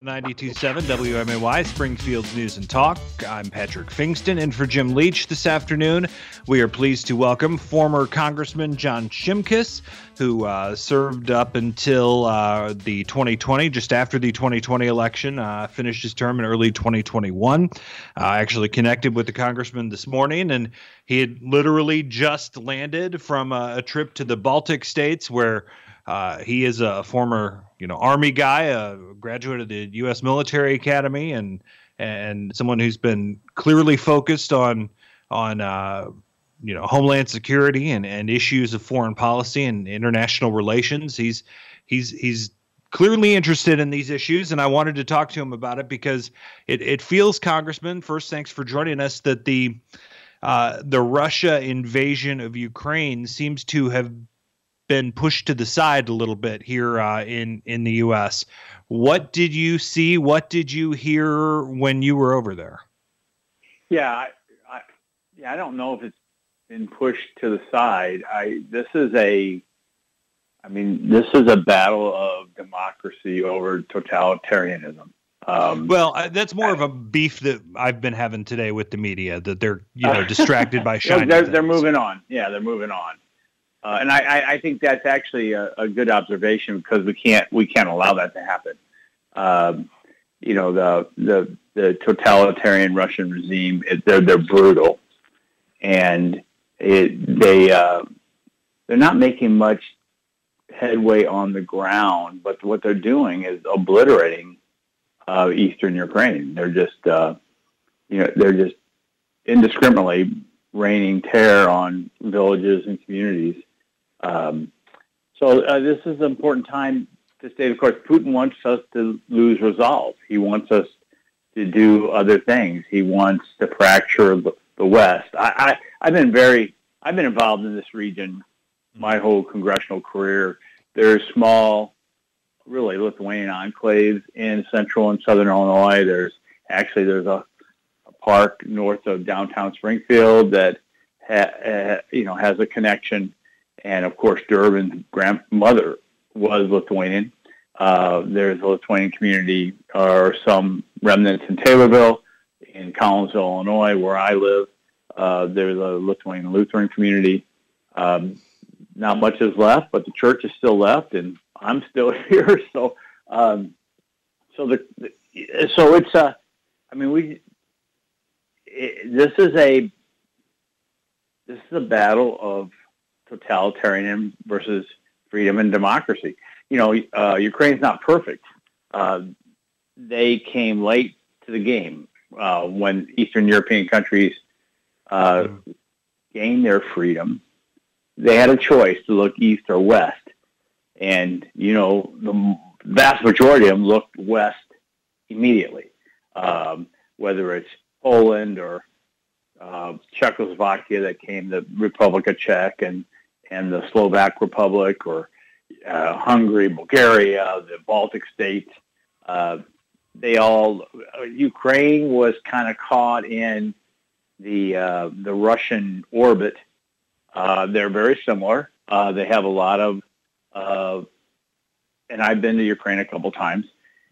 927 WMAY, Springfield's News and Talk. I'm Patrick Pfingsten, and for Jim Leach this afternoon, we are pleased to welcome former Congressman John Shimkus, who uh, served up until uh, the 2020, just after the 2020 election, uh, finished his term in early 2021. I actually connected with the congressman this morning, and he had literally just landed from a, a trip to the Baltic states where uh, he is a former, you know, Army guy, a graduate of the U.S. Military Academy, and and someone who's been clearly focused on on uh, you know homeland security and, and issues of foreign policy and international relations. He's he's he's clearly interested in these issues, and I wanted to talk to him about it because it it feels, Congressman. First, thanks for joining us. That the uh, the Russia invasion of Ukraine seems to have been pushed to the side a little bit here uh, in in the U.S. What did you see? What did you hear when you were over there? Yeah, I, I, yeah, I don't know if it's been pushed to the side. I this is a, I mean, this is a battle of democracy over totalitarianism. Um, well, uh, that's more I, of a beef that I've been having today with the media that they're you know distracted by shiny. They're, they're moving on. Yeah, they're moving on. Uh, and I, I, think that's actually a, a, good observation because we can't we can't allow that to happen. Um, you know the the the totalitarian Russian regime they're they're brutal, and it, they uh, they're not making much headway on the ground. But what they're doing is obliterating uh, eastern Ukraine. They're just uh, you know they're just indiscriminately raining terror on villages and communities um, so uh, this is an important time to state, of course, Putin wants us to lose resolve. He wants us to do other things. He wants to fracture the, West. I, I, have been very, I've been involved in this region my whole congressional career. There's small, really Lithuanian enclaves in central and southern Illinois. There's actually there's a, a park north of downtown Springfield that ha, ha, you know has a connection and of course Durbin's grandmother was Lithuanian. Uh, there's a Lithuanian community or some remnants in Taylorville, in Collinsville, Illinois, where I live. Uh, there's a Lithuanian Lutheran community. Um, not much is left, but the church is still left, and I'm still here. So, um, so the, so it's a. I mean, we. It, this is a. This is a battle of totalitarianism versus freedom and democracy. You know, uh, Ukraine's not perfect. Uh, they came late to the game uh, when Eastern European countries uh, gained their freedom. They had a choice to look east or west, and you know the vast majority of them looked west immediately. Um, whether it's Poland or uh, Czechoslovakia that came, the Republic of Czech, and and the Slovak Republic or uh, Hungary, Bulgaria, the Baltic states. Uh, they all uh, Ukraine was kind of caught in the uh, the Russian orbit. Uh, they're very similar. Uh, they have a lot of, and I've been to Ukraine a couple times,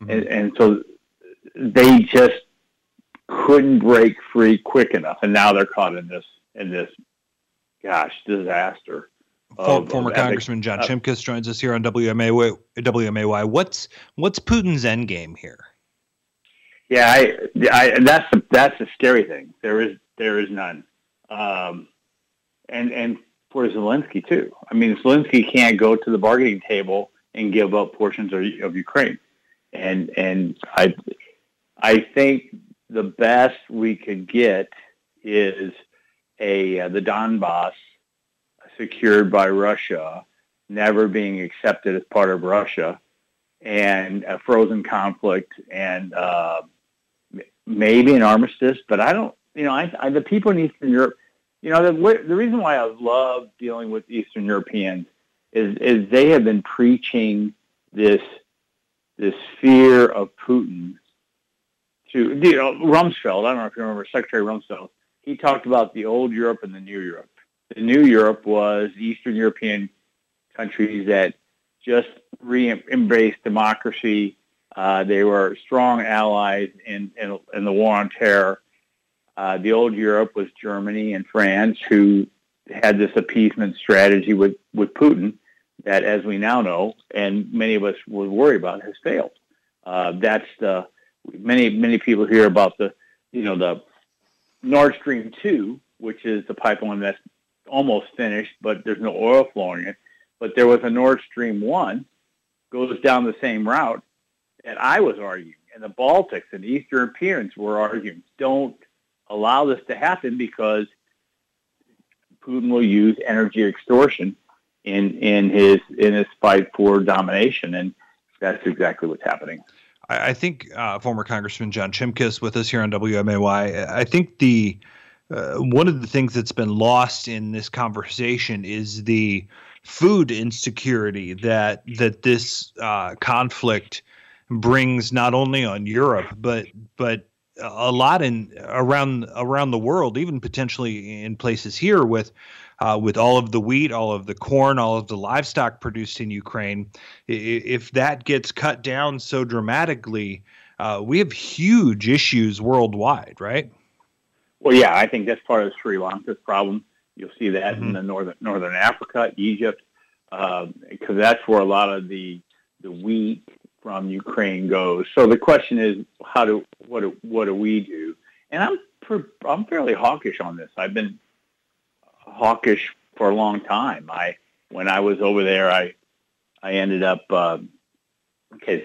mm-hmm. and, and so they just couldn't break free quick enough, and now they're caught in this in this gosh disaster. Of, former of Congressman John uh, Shimkus joins us here on WMAY. WMAY. What's what's Putin's end game here? Yeah, I, I, that's the, that's the scary thing. There is there is none, um, and and for Zelensky too. I mean, Zelensky can't go to the bargaining table and give up portions of, of Ukraine, and and I I think the best we could get is a uh, the Donbass secured by Russia, never being accepted as part of Russia, and a frozen conflict, and uh, maybe an armistice. But I don't, you know, I, I, the people in Eastern Europe, you know, the, the reason why I love dealing with Eastern Europeans is is they have been preaching this this fear of Putin to you know Rumsfeld. I don't know if you remember Secretary Rumsfeld. He talked about the old Europe and the new Europe the new Europe was Eastern European countries that just re-embraced democracy, Uh, they were strong allies in, in, in the war on terror. Uh, the old Europe was Germany and France, who had this appeasement strategy with, with Putin that, as we now know, and many of us would worry about, has failed. Uh, that's the many many people hear about the you know the Nord Stream two, which is the pipeline that's almost finished, but there's no oil flowing in. But there was a Nord Stream one, goes down the same route that I was arguing, and the Baltics and Eastern Europeans were arguing. Don't allow this to happen because Putin will use energy extortion in in his in his fight for domination, and that's exactly what's happening. I, think uh, former Congressman John Shimkus with us here on WMAY. I think the uh, one of the things that's been lost in this conversation is the food insecurity that that this uh, conflict brings not only on Europe but but a lot in around around the world, even potentially in places here with uh, with all of the wheat, all of the corn, all of the livestock produced in Ukraine. If that gets cut down so dramatically, uh, we have huge issues worldwide, right? Well, yeah, I think that's part of the Sri Lanka's problem. You'll see that mm-hmm. in the northern northern Africa, Egypt, because uh, that's where a lot of the the wheat from Ukraine goes. So the question is, how do what do, what do we do? And I'm per, I'm fairly hawkish on this. I've been hawkish for a long time. I when I was over there, I I ended up uh,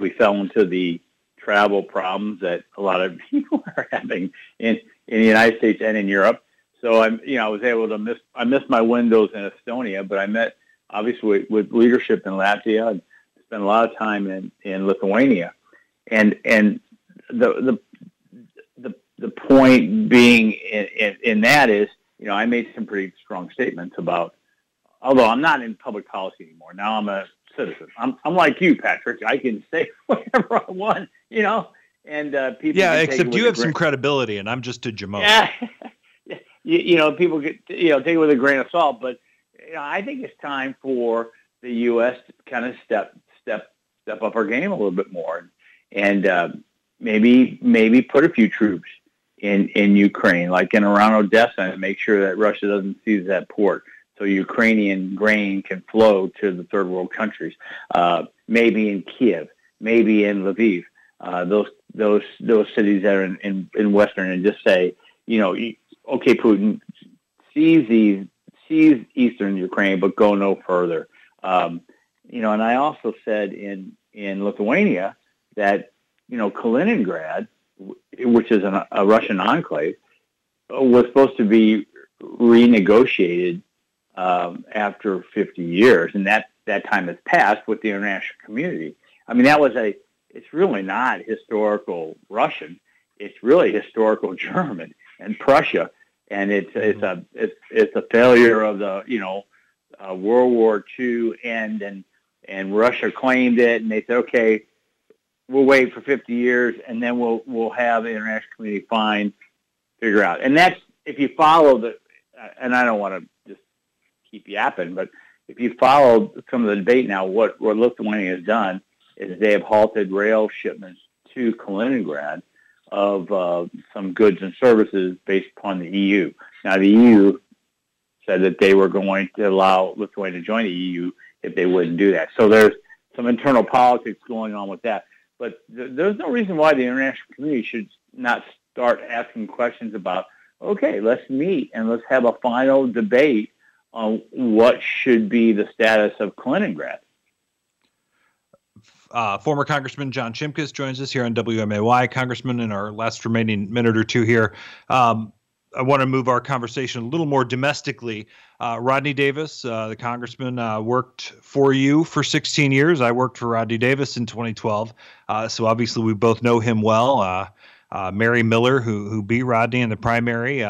we fell into the travel problems that a lot of people are having in in the United States and in Europe. So I'm you know I was able to miss I missed my windows in Estonia, but I met obviously with, leadership in Latvia and spent a lot of time in in Lithuania, and and the the the the point being in, in, in that is you know, I made some pretty strong statements about, although I'm not in public policy anymore. Now I'm a citizen. I'm, I'm like you, Patrick. I can say whatever I want, you know, and uh, people. Yeah, except you have some credibility, and I'm just a Jamon. Yeah, you, you know, people get you know take it with a grain of salt, but you know, I think it's time for the U.S. to kind of step step step up our game a little bit more, and uh, maybe maybe put a few troops in, in Ukraine, like in around Odessa, and make sure that Russia doesn't seize that port. So Ukrainian grain can flow to the third world countries. Uh, maybe in Kiev, maybe in Lviv, uh, those those those cities that are in, in, in Western, and just say, you know, okay, Putin, seize these, seize Eastern Ukraine, but go no further. Um, you know, and I also said in in Lithuania that you know Kaliningrad which is an, a Russian enclave, was supposed to be renegotiated um, after 50 years, and that that time has passed with the international community. I mean, that was a. It's really not historical Russian. It's really historical German and Prussia, and it's it's a it's it's a failure of the you know uh, World War II end, and and Russia claimed it, and they said, okay, we'll wait for 50 years and then we'll we'll have the international community find figure out. And that's if you follow the and I don't want to just keep yapping, but if you follow some of the debate now, what what Lithuania has done is they have halted rail shipments to Kaliningrad of uh, some goods and services based upon the EU. Now the EU said that they were going to allow Lithuania to join the EU if they wouldn't do that. So there's some internal politics going on with that. But th- there's no reason why the international community should not start asking questions about, okay, let's meet and let's have a final debate on what should be the status of Kaliningrad. Uh, former Congressman John Shimkus joins us here on WMAY. Congressman, in our last remaining minute or two here, um, I want to move our conversation a little more domestically. Uh, Rodney Davis, uh, the congressman, uh, worked for you for 16 years. I worked for Rodney Davis in 2012. Uh, so obviously, we both know him well. Uh, uh, Mary Miller, who, who beat Rodney in the primary,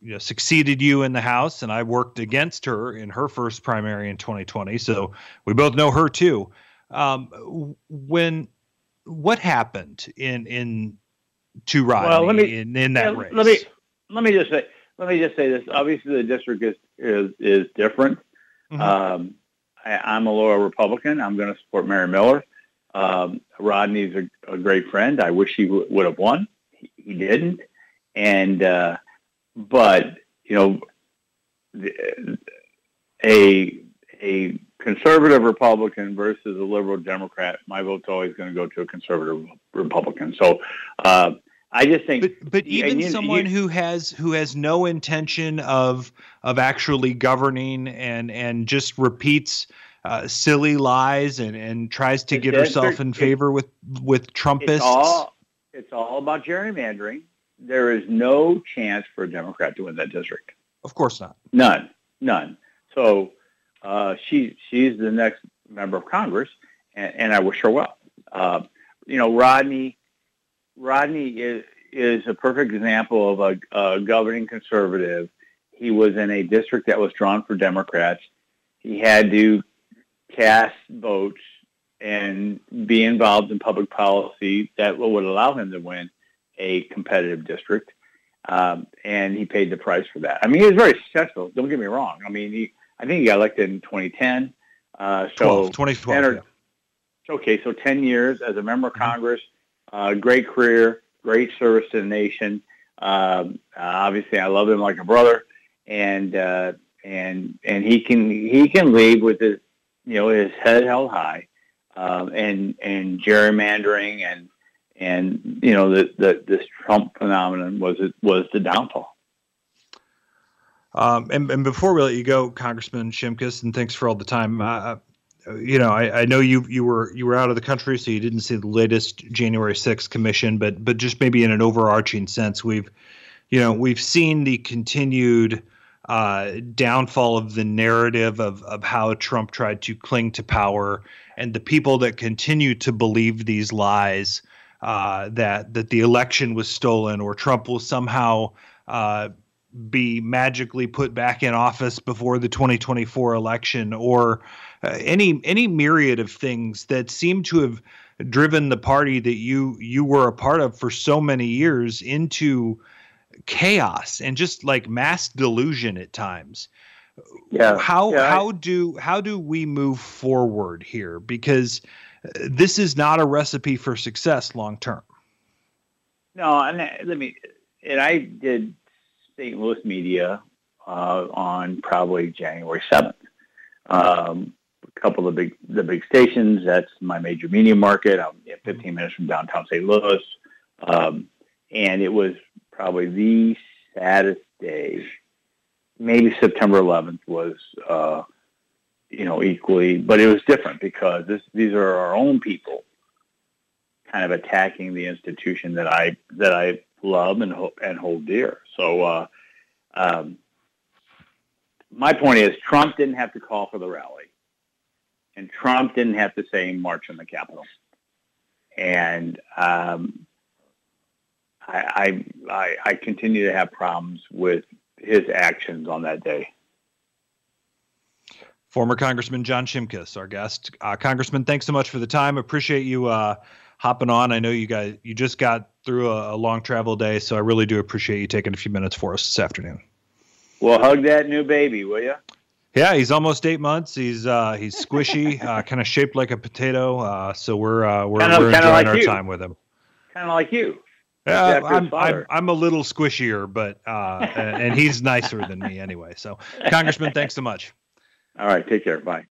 you know, succeeded you in the House, and I worked against her in her first primary in 2020. So we both know her too. Um, when what happened in in to Rodney well, let me, in, in that yeah, race. Let me let me just say let me just say this. Obviously, the district is is is different. Mm-hmm. Um, I, am a loyal Republican. I'm going to support Mary Miller. Um, Rodney's a, a, great friend. I wish he w- would have won. He, he didn't. And uh, but you know, a a conservative Republican versus a liberal Democrat, my vote's always going to go to a conservative Republican. So uh, I just think, but, but even you, someone you, who has who has no intention of of actually governing and and just repeats uh, silly lies and and tries to get herself in favor with with Trumpists. It's all, it's all about gerrymandering. There is no chance for a Democrat to win that district. Of course not. None, none. So uh, she she's the next member of Congress, and, and I wish her well. Uh, you know, Rodney Rodney is is a perfect example of a, a governing conservative. He was in a district that was drawn for Democrats. He had to cast votes and be involved in public policy that would allow him to win a competitive district. Um, and he paid the price for that. I mean, he was very successful. Don't get me wrong. I mean, he, I think he got elected in 2010. Uh, so 12, 2012. Or, yeah. Okay, so 10 years as a member of mm-hmm. Congress, uh, great career, great service to the nation. Um, uh, obviously, I love him like a brother, and uh, and and he can he can lead with his you know his head held high, um, and and gerrymandering and and you know the, the this Trump phenomenon was was the downfall. Um, and, and before we let you go, Congressman Shimkus, and thanks for all the time. Uh, you know, I, I, know you you were you were out of the country, so you didn't see the latest January 6th commission, but but just maybe in an overarching sense, we've you know we've seen the continued uh, downfall of the narrative of of how Trump tried to cling to power, and the people that continue to believe these lies uh, that that the election was stolen or Trump will somehow uh, be magically put back in office before the 2024 election or uh, any any myriad of things that seem to have driven the party that you you were a part of for so many years into chaos and just like mass delusion at times. Yeah. How yeah, how I, do how do we move forward here? Because this is not a recipe for success long term no and let me and i did St. Louis media uh, on probably January 7th. Um, a couple of the big the big stations. That's my major media market. I'm 15 minutes from downtown St. Louis, um, and it was probably the saddest day. Maybe September 11th was, uh, you know, equally, but it was different because this these are our own people, kind of attacking the institution that I that I love and and hold dear. So, uh, um, my point is, Trump didn't have to call for the rally, and Trump didn't have to say "March on the Capitol," and um, I, I I continue to have problems with his actions on that day. Former Congressman John Shimkus, our guest. Uh, Congressman, thanks so much for the time. Appreciate you uh, hopping on. I know you guys you just got through a, a, long travel day, so I really do appreciate you taking a few minutes for us this afternoon. Well, hug that new baby, will you? Yeah, he's almost eight months. He's uh, he's squishy, uh, kind of shaped like a potato. Uh, so we're uh, we're, kinda, we're enjoying like our you. time with him. Kind of like you. Yeah, I'm, I'm, I'm a little squishier, but uh, and he's nicer than me anyway. So, Congressman, thanks so much. All right, take care. Bye.